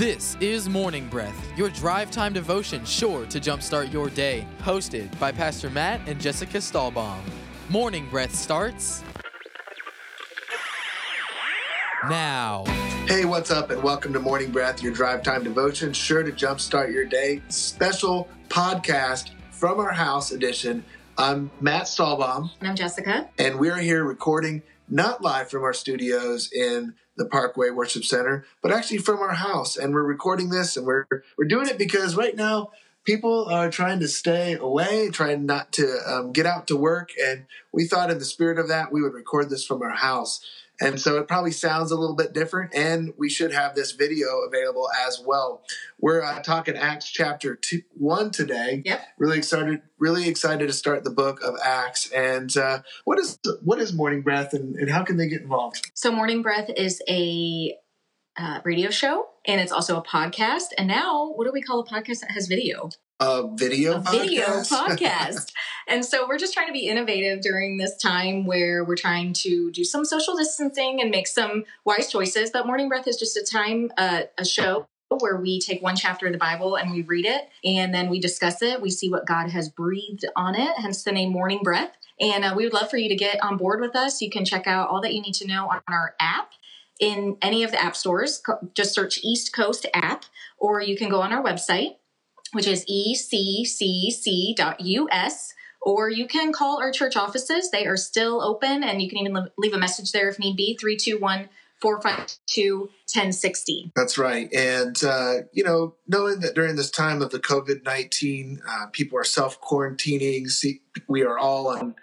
This is Morning Breath, your drive time devotion sure to jumpstart your day. Hosted by Pastor Matt and Jessica Stahlbaum. Morning Breath starts now. Hey, what's up, and welcome to Morning Breath, your drive time devotion, sure to jumpstart your day. Special podcast from our house edition. I'm Matt Stahlbaum, And I'm Jessica. and we're here recording not live from our studios in the Parkway Worship Center, but actually from our house. And we're recording this, and we're we're doing it because right now people are trying to stay away, trying not to um, get out to work, and we thought in the spirit of that we would record this from our house. And so it probably sounds a little bit different, and we should have this video available as well. We're uh, talking Acts chapter two, one today. Yep. Really excited, really excited to start the book of Acts. And uh, what is what is Morning Breath, and, and how can they get involved? So, Morning Breath is a uh, radio show and it's also a podcast. And now, what do we call a podcast that has video? A video, A video podcast? podcast. and so, we're just trying to be innovative during this time where we're trying to do some social distancing and make some wise choices. But Morning Breath is just a time, uh, a show. Where we take one chapter of the Bible and we read it, and then we discuss it. We see what God has breathed on it, hence the name Morning Breath. And uh, we would love for you to get on board with us. You can check out all that you need to know on our app in any of the app stores. Just search East Coast app, or you can go on our website, which is eccc.us, or you can call our church offices. They are still open, and you can even leave a message there if need be 321 452 1060. That's right. And, uh, you know, knowing that during this time of the COVID 19, uh, people are self quarantining, we are all on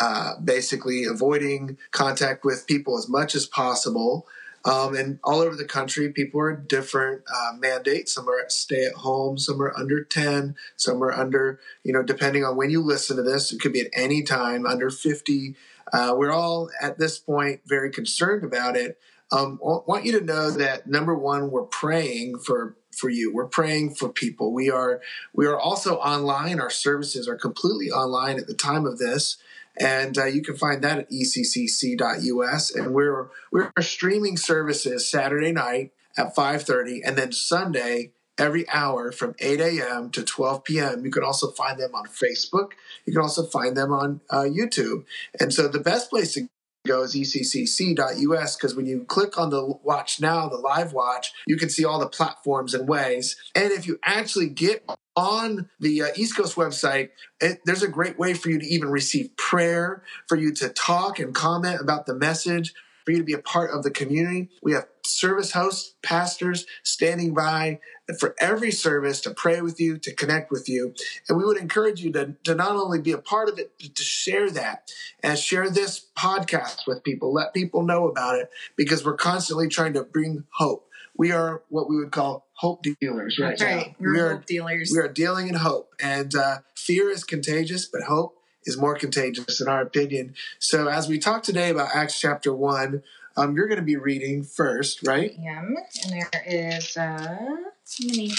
uh, basically avoiding contact with people as much as possible. Um, and all over the country, people are different uh, mandates. Some are at stay at home, some are under 10, some are under, you know, depending on when you listen to this, it could be at any time, under 50. Uh, we're all at this point very concerned about it. Um, I want you to know that number one, we're praying for for you. We're praying for people. We are we are also online. Our services are completely online at the time of this, and uh, you can find that at eccc.us. And we're we're streaming services Saturday night at 5:30, and then Sunday every hour from 8 a.m. to 12 p.m. You can also find them on Facebook. You can also find them on uh, YouTube. And so the best place to go is eccc.us because when you click on the watch now, the live watch, you can see all the platforms and ways. And if you actually get on the uh, East Coast website, it, there's a great way for you to even receive prayer, for you to talk and comment about the message, for you to be a part of the community. We have service hosts, pastors standing by for every service to pray with you, to connect with you. And we would encourage you to, to not only be a part of it, but to share that and share this podcast with people. Let people know about it because we're constantly trying to bring hope. We are what we would call hope dealers right That's right. now. We We're hope dealers. we are dealing in hope. And uh, fear is contagious, but hope is more contagious in our opinion. So as we talk today about Acts chapter 1, um, you're going to be reading first, right? am. And there is, uh, how many?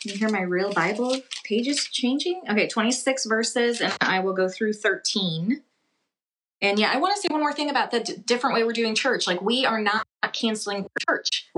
Can you hear my real Bible pages changing? Okay, 26 verses, and I will go through 13. And yeah, I want to say one more thing about the d- different way we're doing church. Like, we are not canceling church.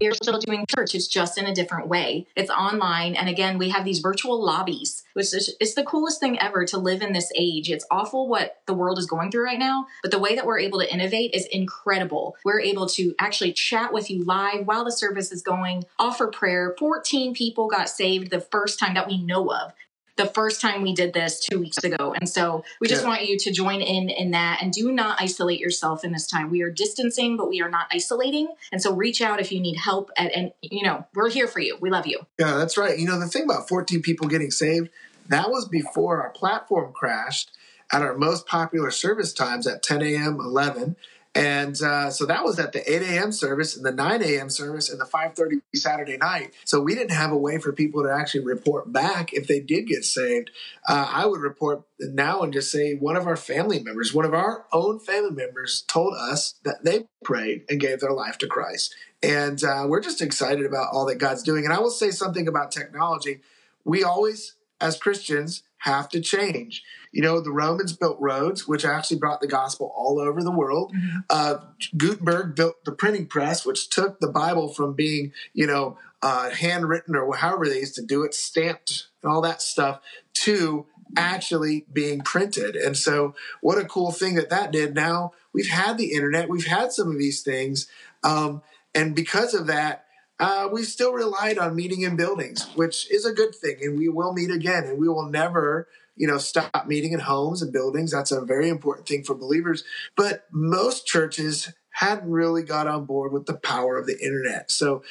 We are still doing church. It's just in a different way. It's online. And again, we have these virtual lobbies, which is it's the coolest thing ever to live in this age. It's awful what the world is going through right now, but the way that we're able to innovate is incredible. We're able to actually chat with you live while the service is going, offer prayer. 14 people got saved the first time that we know of the first time we did this two weeks ago. And so we just Yeah. want you to join in in that and do not isolate yourself in this time. We are distancing, but we are not isolating. And so reach out if you need help. At, and, you know, we're here for you. We love you. Yeah, that's right. You know, the thing about 14 people getting saved, that was before our platform crashed at our most popular service times at 10 a.m., 11. And uh, so that was at the 8 a.m. service and the 9 a.m. service and the 5:30 Saturday night. So we didn't have a way for people to actually report back if they did get saved. Uh, I would report now and just say one of our family members, one of our own family members, told us that they prayed and gave their life to Christ. And uh, we're just excited about all that God's doing. And I will say something about technology. We always, as Christians, have to change. You know, the Romans built roads, which actually brought the gospel all over the world. Mm-hmm. Uh, Gutenberg built the printing press, which took the Bible from being, you know, uh, handwritten or however they used to do it, stamped and all that stuff, to actually being printed. And so, what a cool thing that that did. Now we've had the internet, we've had some of these things, um, and because of that, uh, we still relied on meeting in buildings, which is a good thing, and we will meet again, and we will never. You know, stop meeting in homes and buildings. That's a very important thing for believers. But most churches hadn't really got on board with the power of the internet. So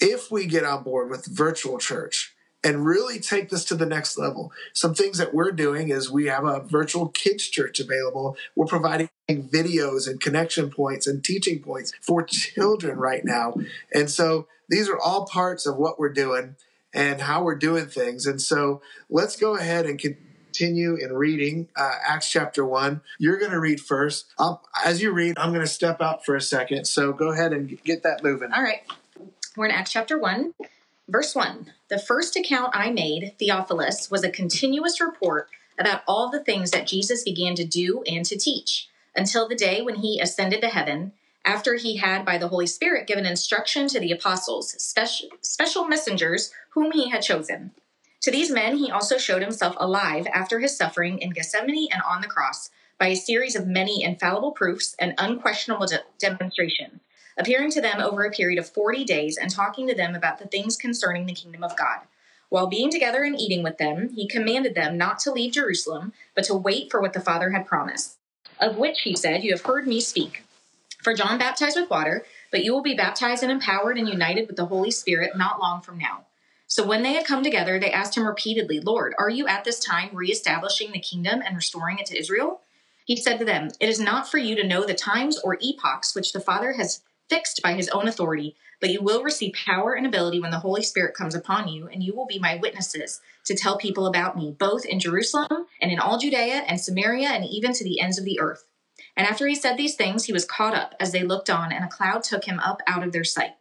if we get on board with virtual church, and really take this to the next level. Some things that we're doing is we have a virtual kids church available. We're providing videos and connection points and teaching points for children right now. And so these are all parts of what we're doing and how we're doing things. And so let's go ahead and continue in reading uh, Acts chapter 1. You're going to read first. I'll, as you read, I'm going to step out for a second. So go ahead and get that moving. All right. We're in Acts chapter 1. Verse 1 The first account I made, Theophilus, was a continuous report about all the things that Jesus began to do and to teach until the day when he ascended to heaven, after he had, by the Holy Spirit, given instruction to the apostles, special, special messengers whom he had chosen. To these men he also showed himself alive after his suffering in Gethsemane and on the cross by a series of many infallible proofs and unquestionable de- demonstrations appearing to them over a period of 40 days and talking to them about the things concerning the kingdom of God. While being together and eating with them, he commanded them not to leave Jerusalem, but to wait for what the Father had promised, of which he said, You have heard me speak. For John baptized with water, but you will be baptized and empowered and united with the Holy Spirit not long from now. So when they had come together, they asked him repeatedly, Lord, are you at this time reestablishing the kingdom and restoring it to Israel? He said to them, It is not for you to know the times or epochs which the Father has fixed by his own authority, but you will receive power and ability when the Holy Spirit comes upon you, and you will be my witnesses to tell people about me, both in Jerusalem and in all Judea and Samaria and even to the ends of the earth. And after he said these things, he was caught up as they looked on, and a cloud took him up out of their sight.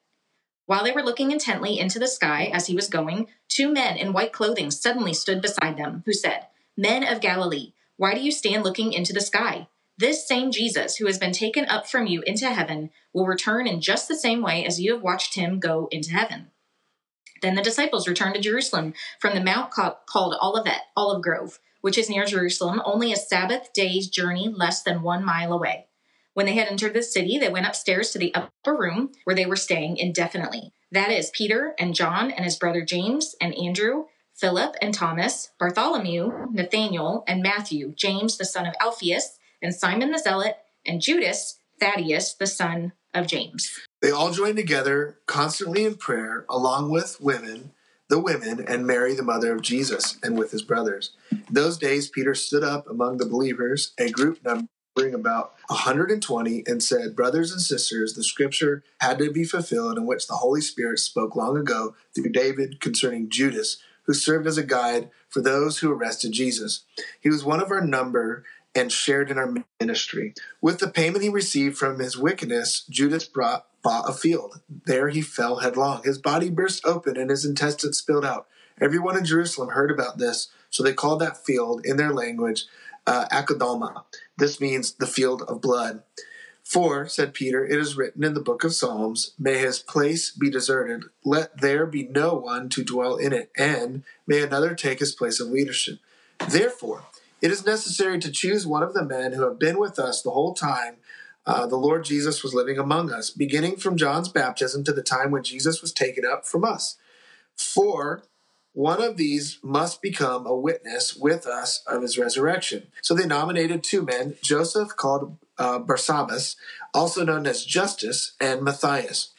While they were looking intently into the sky as he was going, two men in white clothing suddenly stood beside them, who said, Men of Galilee, why do you stand looking into the sky? This same Jesus, who has been taken up from you into heaven, will return in just the same way as you have watched him go into heaven. Then the disciples returned to Jerusalem from the mount called Olivet, Olive Grove, which is near Jerusalem, only a Sabbath day's journey less than one mile away. When they had entered the city, they went upstairs to the upper room where they were staying indefinitely. That is, Peter and John and his brother James and Andrew, Philip and Thomas, Bartholomew, Nathanael, and Matthew, James the son of Alphaeus, and Simon the Zealot, and Judas, Thaddeus, the son of James. They all joined together constantly in prayer, along with women, the women, and Mary, the mother of Jesus, and with his brothers. In those days, Peter stood up among the believers, a group numbering about 120, and said, Brothers and sisters, the scripture had to be fulfilled in which the Holy Spirit spoke long ago through David concerning Judas, who served as a guide for those who arrested Jesus. He was one of our number and shared in our ministry. With the payment he received from his wickedness, Judas brought, bought a field. There he fell headlong. His body burst open and his intestines spilled out. Everyone in Jerusalem heard about this, so they called that field in their language uh. This means the field of blood. For, said Peter, it is written in the book of Psalms, May his place be deserted, let there be no one to dwell in it, and may another take his place of leadership. Therefore, it is necessary to choose one of the men who have been with us the whole time uh, the Lord Jesus was living among us, beginning from John's baptism to the time when Jesus was taken up from us. For one of these must become a witness with us of his resurrection. So they nominated two men, Joseph called uh, Barsabbas, also known as Justus, and Matthias.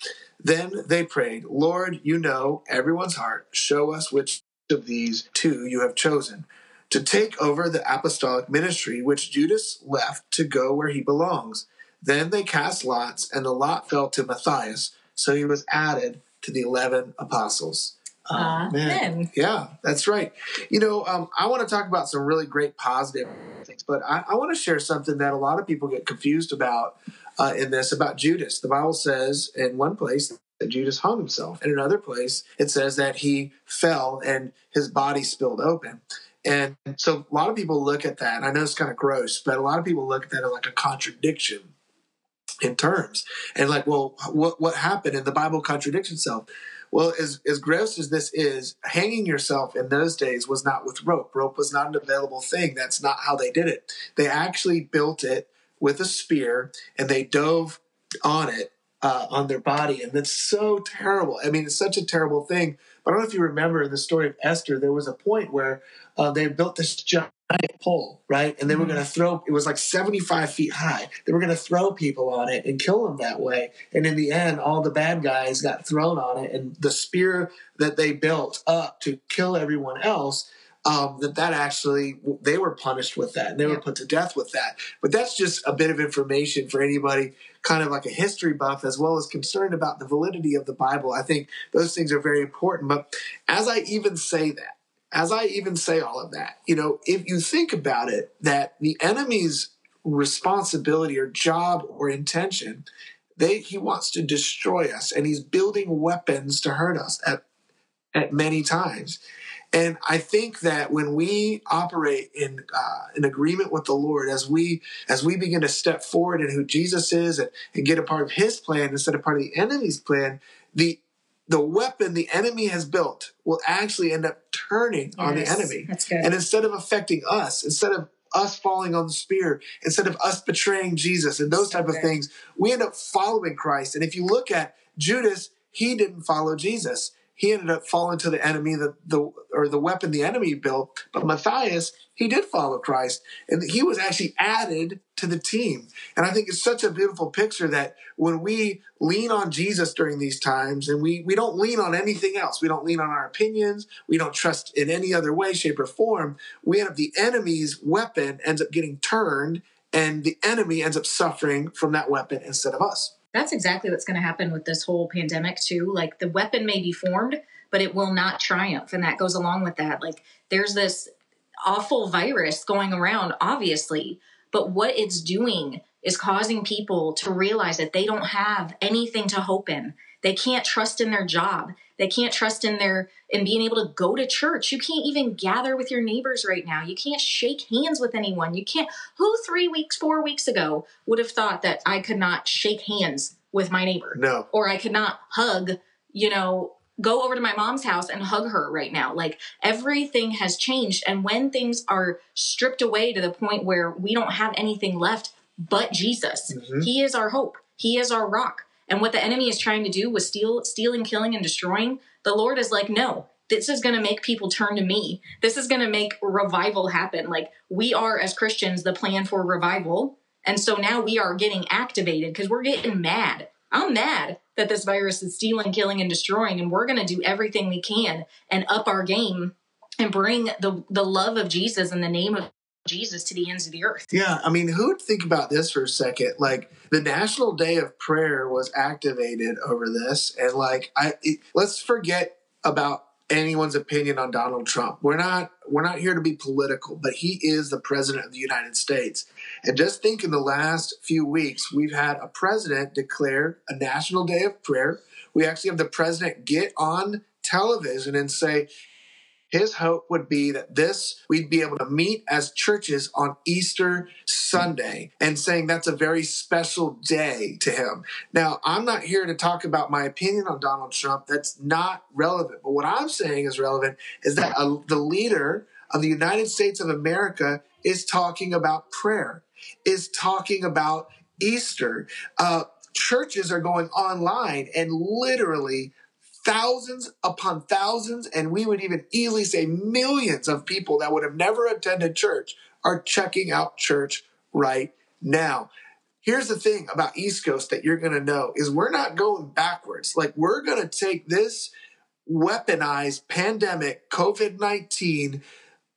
Then they prayed, Lord, you know everyone's heart. Show us which of these two you have chosen to take over the apostolic ministry, which Judas left to go where he belongs. Then they cast lots, and the lot fell to Matthias, so he was added to the 11 apostles. Amen. Yeah, that's right. You know, um, I want to talk about some really great positive things, but I, I want to share something that a lot of people get confused about uh, in this about Judas. The Bible says in one place that Judas hung himself, in another place it says that he fell and his body spilled open. And so a lot of people look at that, and I know it's kind of gross, but a lot of people look at that as like a contradiction in terms. And like, well, what what happened? And the Bible contradicts itself. Well, as, as gross as this is, hanging yourself in those days was not with rope. Rope was not an available thing. That's not how they did it. They actually built it with a spear and they dove on it uh, on their body. And that's so terrible. I mean, it's such a terrible thing. But I don't know if you remember in the story of Esther, there was a point where uh, they built this giant pole, right? And they were mm-hmm. going to throw, it was like 75 feet high. They were going to throw people on it and kill them that way. And in the end, all the bad guys got thrown on it. And the spear that they built up to kill everyone else um, that that actually they were punished with that and they yeah. were put to death with that. But that's just a bit of information for anybody kind of like a history buff as well as concerned about the validity of the Bible. I think those things are very important. But as I even say that, as I even say all of that, you know, if you think about it, that the enemy's responsibility or job or intention, they he wants to destroy us and he's building weapons to hurt us at at many times. And I think that when we operate in uh, in agreement with the Lord, as we as we begin to step forward in who Jesus is and, and get a part of His plan instead of part of the enemy's plan, the the weapon the enemy has built will actually end up turning yes, on the enemy. That's good. And instead of affecting us, instead of us falling on the spear, instead of us betraying Jesus and those type of things, we end up following Christ. And if you look at Judas, he didn't follow Jesus he ended up falling to the enemy, the, the or the weapon the enemy built. But Matthias, he did follow Christ, and he was actually added to the team. And I think it's such a beautiful picture that when we lean on Jesus during these times, and we we don't lean on anything else, we don't lean on our opinions, we don't trust in any other way, shape, or form. We end up the enemy's weapon ends up getting turned, and the enemy ends up suffering from that weapon instead of us that's exactly what's going to happen with this whole pandemic too. Like the weapon may be formed but it will not triumph and that goes along with that. Like there's this awful virus going around obviously but what it's doing is causing people to realize that they don't have anything to hope in they can't trust in their job. They can't trust in their in being able to go to church. You can't even gather with your neighbors right now. You can't shake hands with anyone. You can't who three weeks four weeks ago would have thought that i could not shake hands with my neighbor? No. Or i could not hug you know go over to my mom's house and hug her right now. Like everything has changed. And when things are stripped away to the point where we don't have anything left but jesus mm-hmm. he is our hope. He is our rock and what the enemy is trying to do with steal, stealing, killing, and destroying, the Lord is like, no, this is going to make people turn to me. This is going to make revival happen. Like we are as Christians the plan for revival. And so now we are getting activated because we're getting mad. I'm mad that this virus is stealing, killing, and destroying, and we're going to do everything we can and up our game and bring the the love of Jesus in the name of Jesus to the ends of the earth. Yeah, I mean, who would think about this for a second? Like the National Day of Prayer was activated over this, and like I it, let's forget about anyone's opinion on Donald Trump. We're not we're not here to be political, but he is the president of the United States. And just think in the last few weeks, we've had a president declare a national day of prayer. We actually have the president get on television and say, his hope would be that this, we'd be able to meet as churches on Easter Sunday and saying that's a very special day to him. Now, I'm not here to talk about my opinion on Donald Trump. That's not relevant. But what I'm saying is relevant is that a, the leader of the United States of America is talking about prayer, is talking about Easter. Uh, churches are going online and literally thousands upon thousands, and we would even easily say millions of people that would have never attended church are checking out church right now. Here's the thing about East Coast that you're going to know is we're not going backwards. Like we're going to take this weaponized pandemic COVID-19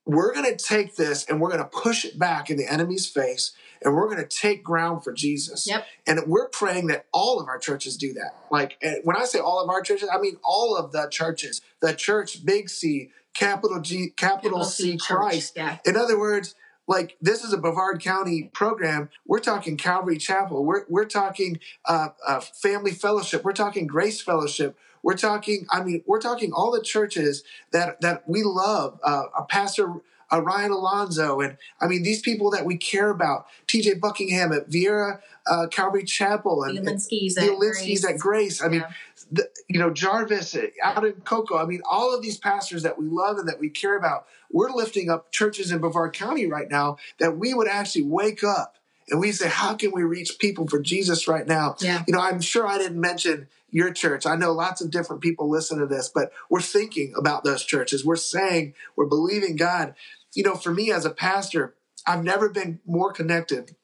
we're going to take this and we're going to push it back in the enemy's face and we're going to take ground for Jesus. Yep. And we're praying that all of our churches do that. Like when I say all of our churches, I mean all of the churches. The church, big C, capital G, capital, C, C Christ. Yeah. In other words, like this is a Brevard County program. We're talking Calvary Chapel. We're we're talking uh, uh, Family Fellowship. We're talking Grace Fellowship. We're talking. I mean, we're talking all the churches that that we love. Uh, our pastor uh, Ryan Alonso, and I mean these people that we care about. T.J. Buckingham at Viera uh, Calvary Chapel and Violinski's the at Grace. at Grace. I mean, Yeah. the, you know Jarvis out in Cocoa. I mean, all of these pastors that we love and that we care about. We're lifting up churches in Brevard County right now that we would actually wake up and we say, how can we reach people for Jesus right now? Yeah. You know, I'm sure I didn't mention your church. I know lots of different people listen to this, but we're thinking about those churches. We're saying, we're believing God. You know, for me as a pastor, I've never been more connected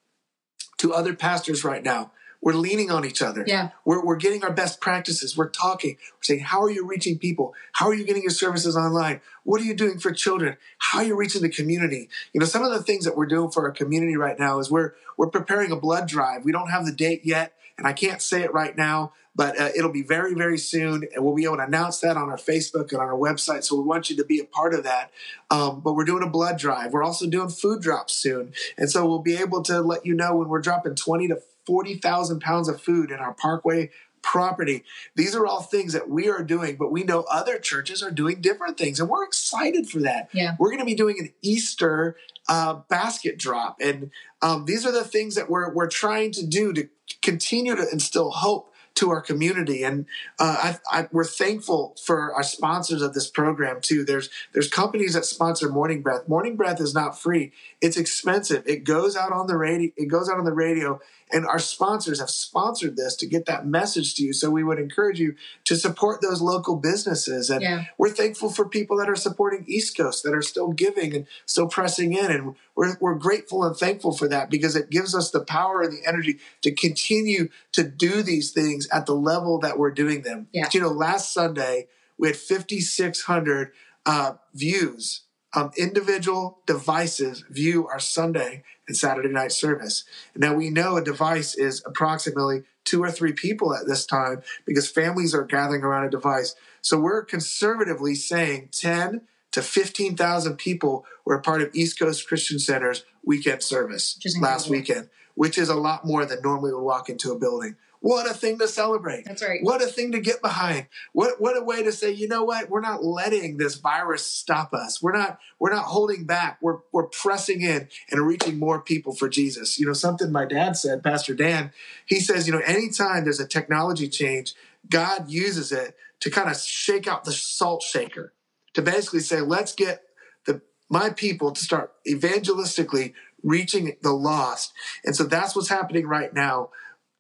to other pastors right now. We're leaning on each other. Yeah. We're, we're getting our best practices. We're talking. We're saying, how are you reaching people? How are you getting your services online? What are you doing for children? How are you reaching the community? You know, some of the things that we're doing for our community right now is we're we're preparing a blood drive. We don't have the date yet, and I can't say it right now, but uh, it'll be very, very soon, and we'll be able to announce that on our Facebook and on our website. So we want you to be a part of that. Um, but we're doing a blood drive. We're also doing food drops soon, and so we'll be able to let you know when we're dropping twenty to forty thousand pounds of food in our Parkway property. These are all things that we are doing, but we know other churches are doing different things, and we're excited for that. Yeah. We're going to be doing an Easter uh, basket drop, and um, these are the things that we're we're trying to do to continue to instill hope to our community. And uh, I, I, we're thankful for our sponsors of this program too. There's there's companies that sponsor Morning Breath. Morning Breath is not free; it's expensive. It goes out on the radio. It goes out on the radio, and our sponsors have sponsored this to get that message to you. So we would encourage you to support those local businesses. And Yeah. we're thankful for people that are supporting East Coast that are still giving and still pressing in, and we're we're grateful and thankful for that because it gives us the power and the energy to continue to do these things at the level that we're doing them. Yeah. You know, last Sunday we had 5,600 uh, views. Um, individual devices view our Sunday and Saturday night service. Now we know a device is approximately two or three people at this time because families are gathering around a device. So we're conservatively saying 10 to 15,000 people were a part of East Coast Christian Center's weekend service last weekend, which is a lot more than normally would walk into a building. What a thing to celebrate. That's right. What a thing to get behind. What what a way to say, you know what? We're not letting this virus stop us. We're not we're not holding back. We're we're pressing in and reaching more people for Jesus. You know, something my dad said, Pastor Dan, he says, you know, anytime there's a technology change, God uses it to kind of shake out the salt shaker, to basically say, let's get the my people to start evangelistically reaching the lost. And so that's what's happening right now.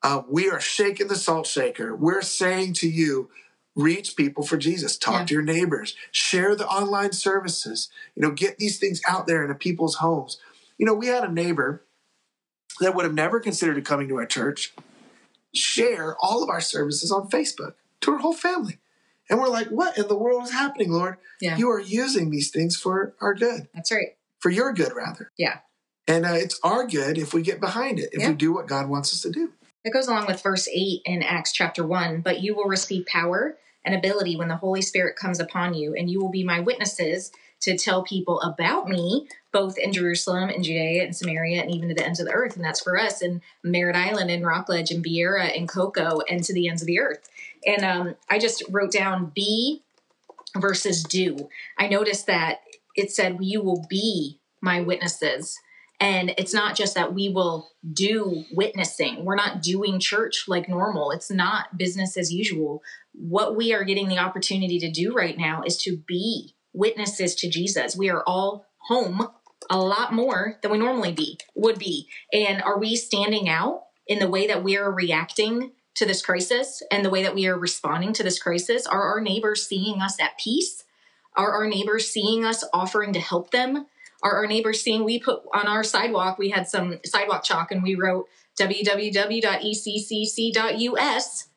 Uh, we are shaking the salt shaker. We're saying to you, reach people for Jesus. Talk Yeah. to your neighbors. Share the online services. You know, get these things out there into people's homes. You know, we had a neighbor that would have never considered coming to our church share all of our services on Facebook to her whole family. And we're like, what in the world is happening, Lord? Yeah. You are using these things for our good, That's right. for your good, rather. Yeah. And uh, it's our good if we get behind it, if Yeah. we do what God wants us to do. It goes along with verse 8 in Acts chapter 1. But you will receive power and ability when the Holy Spirit comes upon you, and you will be my witnesses to tell people about me, both in Jerusalem and Judea and Samaria and even to the ends of the earth. And that's for us in Merritt Island and Rockledge and Viera and Cocoa and to the ends of the earth. And um, I just wrote down be versus do. I noticed that it said, You will be my witnesses. And it's not just that we will do witnessing. We're not doing church like normal. It's not business as usual. What we are getting the opportunity to do right now is to be witnesses to Jesus. We are all home a lot more than we normally be would be. And are we standing out in the way that we are reacting to this crisis and the way that we are responding to this crisis? Are our neighbors seeing us at peace? Are our neighbors seeing us offering to help them? Are our neighbors seeing we put on our sidewalk, we had some sidewalk chalk and we wrote www.eccc.us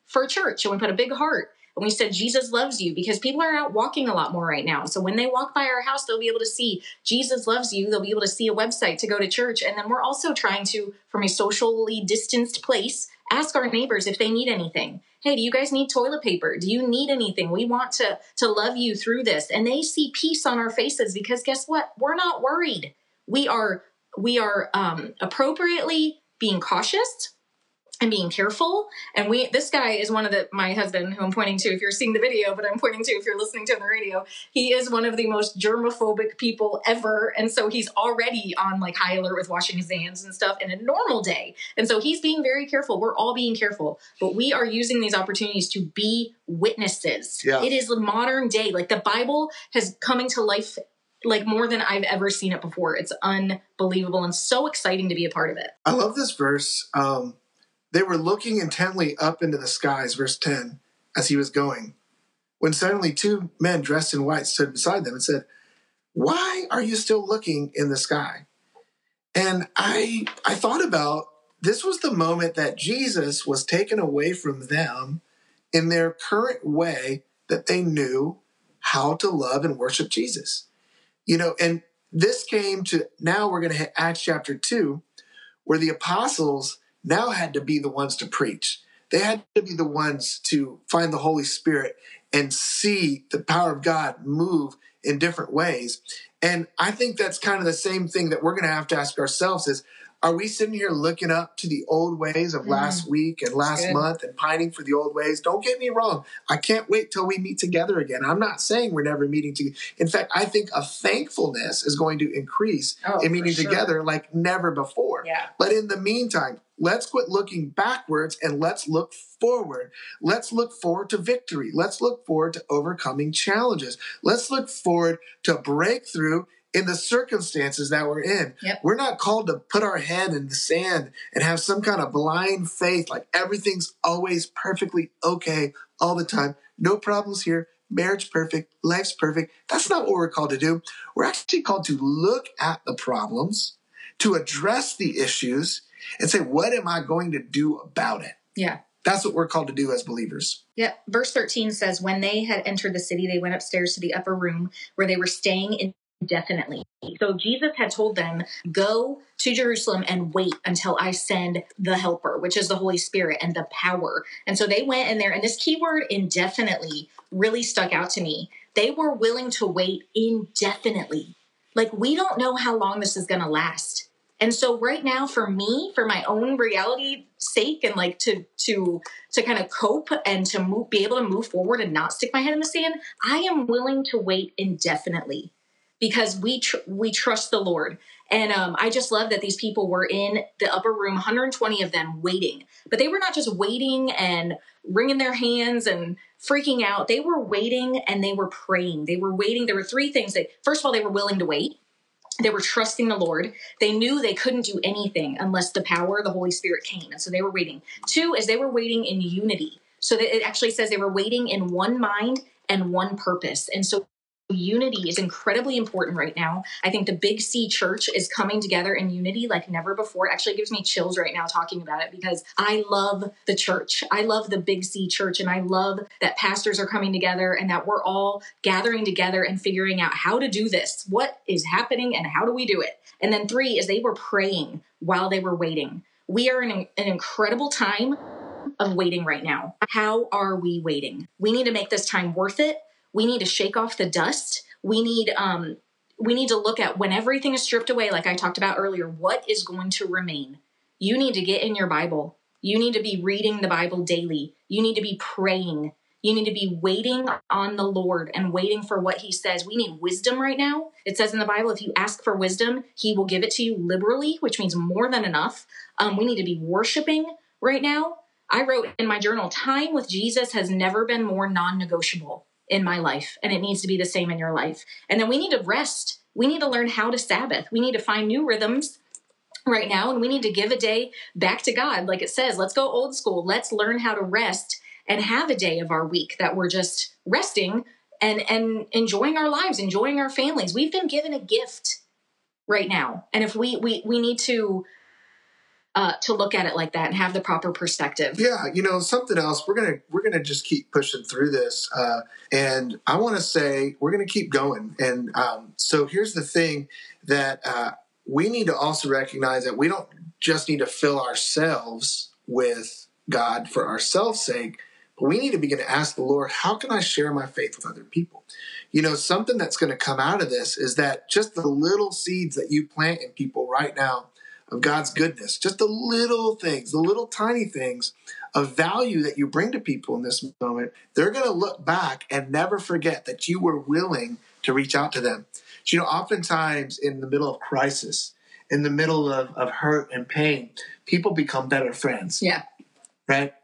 for church and we put a big heart and we said Jesus loves you because people are out walking a lot more right now. So when they walk by our house, they'll be able to see Jesus loves you. They'll be able to see a website to go to church. And then we're also trying to, from a socially distanced place, ask our neighbors if they need anything. Hey, do you guys need toilet paper? Do you need anything? We want to to love you through this. And they see peace on our faces because guess what? We're not worried. We are we are um, appropriately being cautious and being careful. And we, this guy is one of the, my husband, who I'm pointing to if you're seeing the video, but I'm pointing to if you're listening to on the radio. He is one of the most germophobic people ever. And so he's already on like high alert with washing his hands and stuff in a normal day. And so he's being very careful. We're all being careful, but we are using these opportunities to be witnesses. Yeah. It is the modern day. Like the Bible has coming to life like more than I've ever seen it before. It's unbelievable and so exciting to be a part of it. I love this verse. Um, they were looking intently up into the skies, verse 10, as he was going, when suddenly two men dressed in white stood beside them and said, Why are you still looking in the sky? And I I thought about this was the moment that Jesus was taken away from them in their current way that they knew how to love and worship Jesus. You know, and this came to now we're going to hit Acts chapter 2 where the apostles now had to be the ones to preach. They had to be the ones to find the Holy Spirit and see the power of God move in different ways. And I think that's kind of the same thing that we're going to have to ask ourselves is are we sitting here looking up to the old ways of mm-hmm. last week and last good. month and pining for the old ways? Don't get me wrong. I can't wait till we meet together again. I'm not saying we're never meeting together. In fact, I think a thankfulness is going to increase Oh, in meeting sure. together like never before. Yeah. But in the meantime, let's quit looking backwards and let's look forward. Let's look forward to victory. Let's look forward to overcoming challenges. Let's look forward to breakthrough in the circumstances that we're in. Yep. We're not called to put our head in the sand and have some kind of blind faith like everything's always perfectly okay all the time. No problems here. Marriage perfect, life's perfect. That's not what we're called to do. We're actually called to look at the problems, to address the issues, and say, what am I going to do about it? Yeah. That's what we're called to do as believers. Yeah. Verse 13 says, When they had entered the city, they went upstairs to the upper room where they were staying indefinitely. So Jesus had told them, Go to Jerusalem and wait until I send the helper, which is the Holy Spirit and the power. And so they went in there, and this keyword indefinitely really stuck out to me. They were willing to wait indefinitely. Like, we don't know how long this is going to last. And so right now for me, for my own reality sake and like to to to kind of cope and to move, be able to move forward and not stick my head in the sand, I am willing to wait indefinitely because we tr- we trust the Lord. And um, I just love that these people were in the upper room, 120 of them waiting. But they were not just waiting and wringing their hands and freaking out. They were waiting and they were praying. They were waiting. There were three things that, first of all, they were willing to wait. They were trusting the Lord. They knew they couldn't do anything unless the power of the Holy Spirit came. And so they were waiting. Two is they were waiting in unity. So that it actually says they were waiting in one mind and one purpose. And so unity is incredibly important right now. I think the Big C church is coming together in unity like never before. Actually gives me chills right now talking about it because I love the church. I love the Big C church and I love that pastors are coming together and that we're all gathering together and figuring out how to do this. What is happening and how do we do it? And then three is they were praying while they were waiting. We are in an incredible time of waiting right now. How are we waiting? We need to make this time worth it. We need to shake off the dust. We need um we need to look at when everything is stripped away like I talked about earlier, what is going to remain? You need to get in your Bible. You need to be reading the Bible daily. You need to be praying. You need to be waiting on the Lord and waiting for what He says. We need wisdom right now. It says in the Bible, if you ask for wisdom, He will give it to you liberally, which means more than enough. Um, we need to be worshiping right now. I wrote in my journal, time with Jesus has never been more non negotiable in my life, and it needs to be the same in your life. And then we need to rest. We need to learn how to Sabbath. We need to find new rhythms right now, and we need to give a day back to God. Like it says, let's go old school. Let's learn how to rest and have a day of our week that we're just resting and and enjoying our lives, enjoying our families. We've been given a gift right now, and if we we we need to uh, to look at it like that and have the proper perspective. Yeah, you know something else. We're gonna we're gonna just keep pushing through this, uh, and I want to say we're gonna keep going. And um, so here's the thing that uh, we need to also recognize that we don't just need to fill ourselves with God for ourselves' sake, but we need to begin to ask the Lord, how can I share my faith with other people? You know, something that's going to come out of this is that just the little seeds that you plant in people right now of God's goodness, just the little things, the little tiny things of value that you bring to people in this moment, they're going to look back and never forget that you were willing to reach out to them. You know, oftentimes in the middle of crisis, in the middle of, of hurt and pain, people become better friends. Yeah. Right?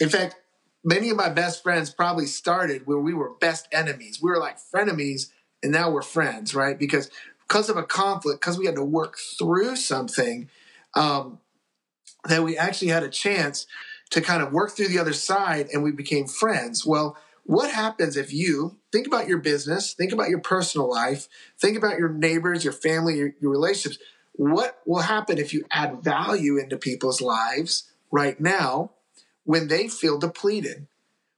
In fact, many of my best friends probably started where we were best enemies. We were like frenemies, and now we're friends, right? Because because of a conflict, because we had to work through something, um, that we actually had a chance to kind of work through the other side and we became friends. Well, what happens if you think about your business, think about your personal life, think about your neighbors, your family, your, your relationships? What will happen if you add value into people's lives right now when they feel depleted?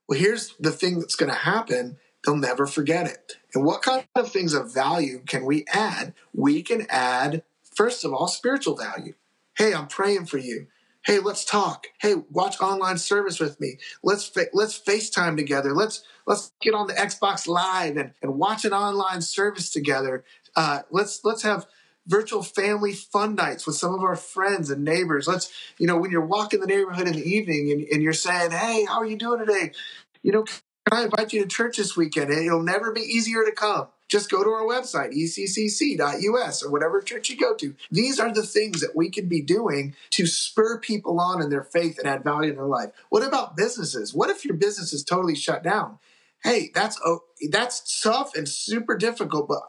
Well, here's the thing that's going to happen they'll never forget it. And what kind of things of value can we add? We can add, first of all, spiritual value. Hey, I'm praying for you. Hey, let's talk. Hey, watch online service with me. Let's fa- let's FaceTime together. Let's let's get on the Xbox Live and, and watch an online service together. Uh, let's let's have virtual family fun nights with some of our friends and neighbors. Let's, you know, when you're walking the neighborhood in the evening and, and you're saying, Hey, how are you doing today? You know, can I invite you to church this weekend? It'll never be easier to come. Just go to our website, eccc.us, or whatever church you go to. These are the things that we can be doing to spur people on in their faith and add value in their life. What about businesses? What if your business is totally shut down? Hey, that's that's tough and super difficult, but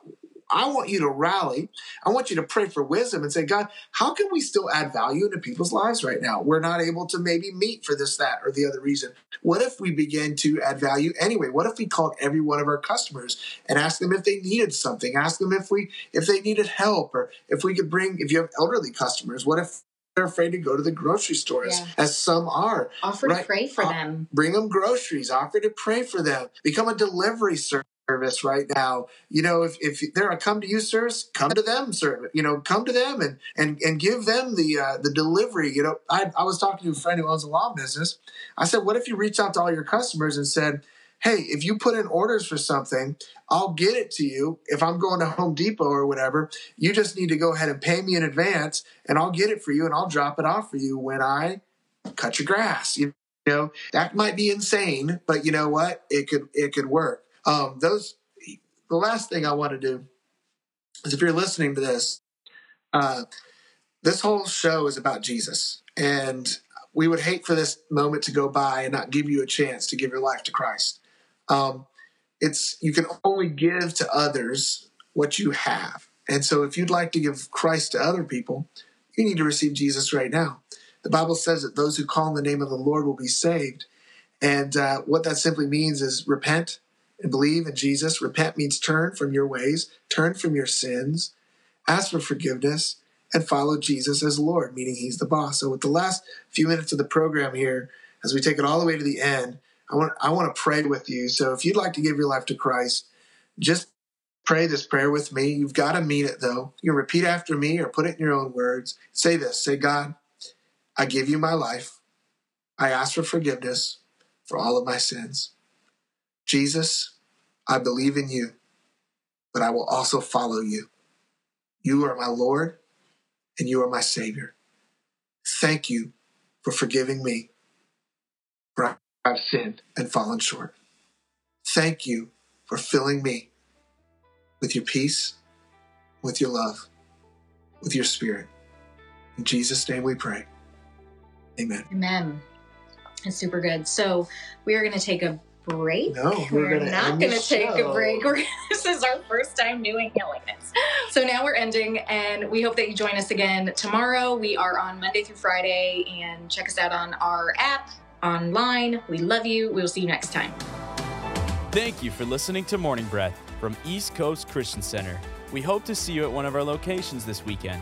I want you to rally. I want you to pray for wisdom and say, God, how can we still add value into people's lives right now? We're not able to maybe meet for this, that, or the other reason. What if we begin to add value anyway? What if we called every one of our customers and asked them if they needed something? Ask them if we if they needed help or if we could bring if you have elderly customers, what if they're afraid to go to the grocery stores, Yeah. as some are. Offer Right. to pray for them. Bring them groceries, offer to pray for them, become a delivery service right now. You know, if, if they're a come to you service, come to them service. You know, come to them and and and give them the uh, the delivery. You know, I, I was talking to a friend who owns a law business. I said, what if you reach out to all your customers and said, hey, if you put in orders for something, I'll get it to you. If I'm going to Home Depot or whatever, you just need to go ahead and pay me in advance, and I'll get it for you, and I'll drop it off for you when I cut your grass. You know, that might be insane, but you know what? It could it could work. Um, those the last thing I want to do is if you're listening to this, uh, this whole show is about Jesus, and we would hate for this moment to go by and not give you a chance to give your life to Christ. Um, it's you can only give to others what you have, and so if you'd like to give Christ to other people, you need to receive Jesus right now. The Bible says that those who call on the name of the Lord will be saved. And uh, what that simply means is repent and believe in Jesus. Repent means turn from your ways, turn from your sins, ask for forgiveness, and follow Jesus as Lord, meaning He's the boss. So, with the last few minutes of the program here, as we take it all the way to the end, I want I want to pray with you. So, if you'd like to give your life to Christ, just pray this prayer with me. You've got to mean it though. You can repeat after me or put it in your own words. Say this. Say, God, I give you my life. I ask for forgiveness for all of my sins. Jesus, I believe in you, but I will also follow you. You are my Lord and you are my Savior. Thank you for forgiving me, for I've sinned and fallen short. Thank you for filling me with your peace, with your love, with your spirit. In Jesus' name we pray. Amen. Amen. It's super good. So we are going to take a break. No, we're gonna not going to take a break. We're, this is our first time doing Healing Minutes. So now we're ending, and we hope that you join us again tomorrow. We are on Monday through Friday, and check us out on our app, online. We love you. We will see you next time. Thank you for listening to Morning Breath from East Coast Christian Center. We hope to see you at one of our locations this weekend.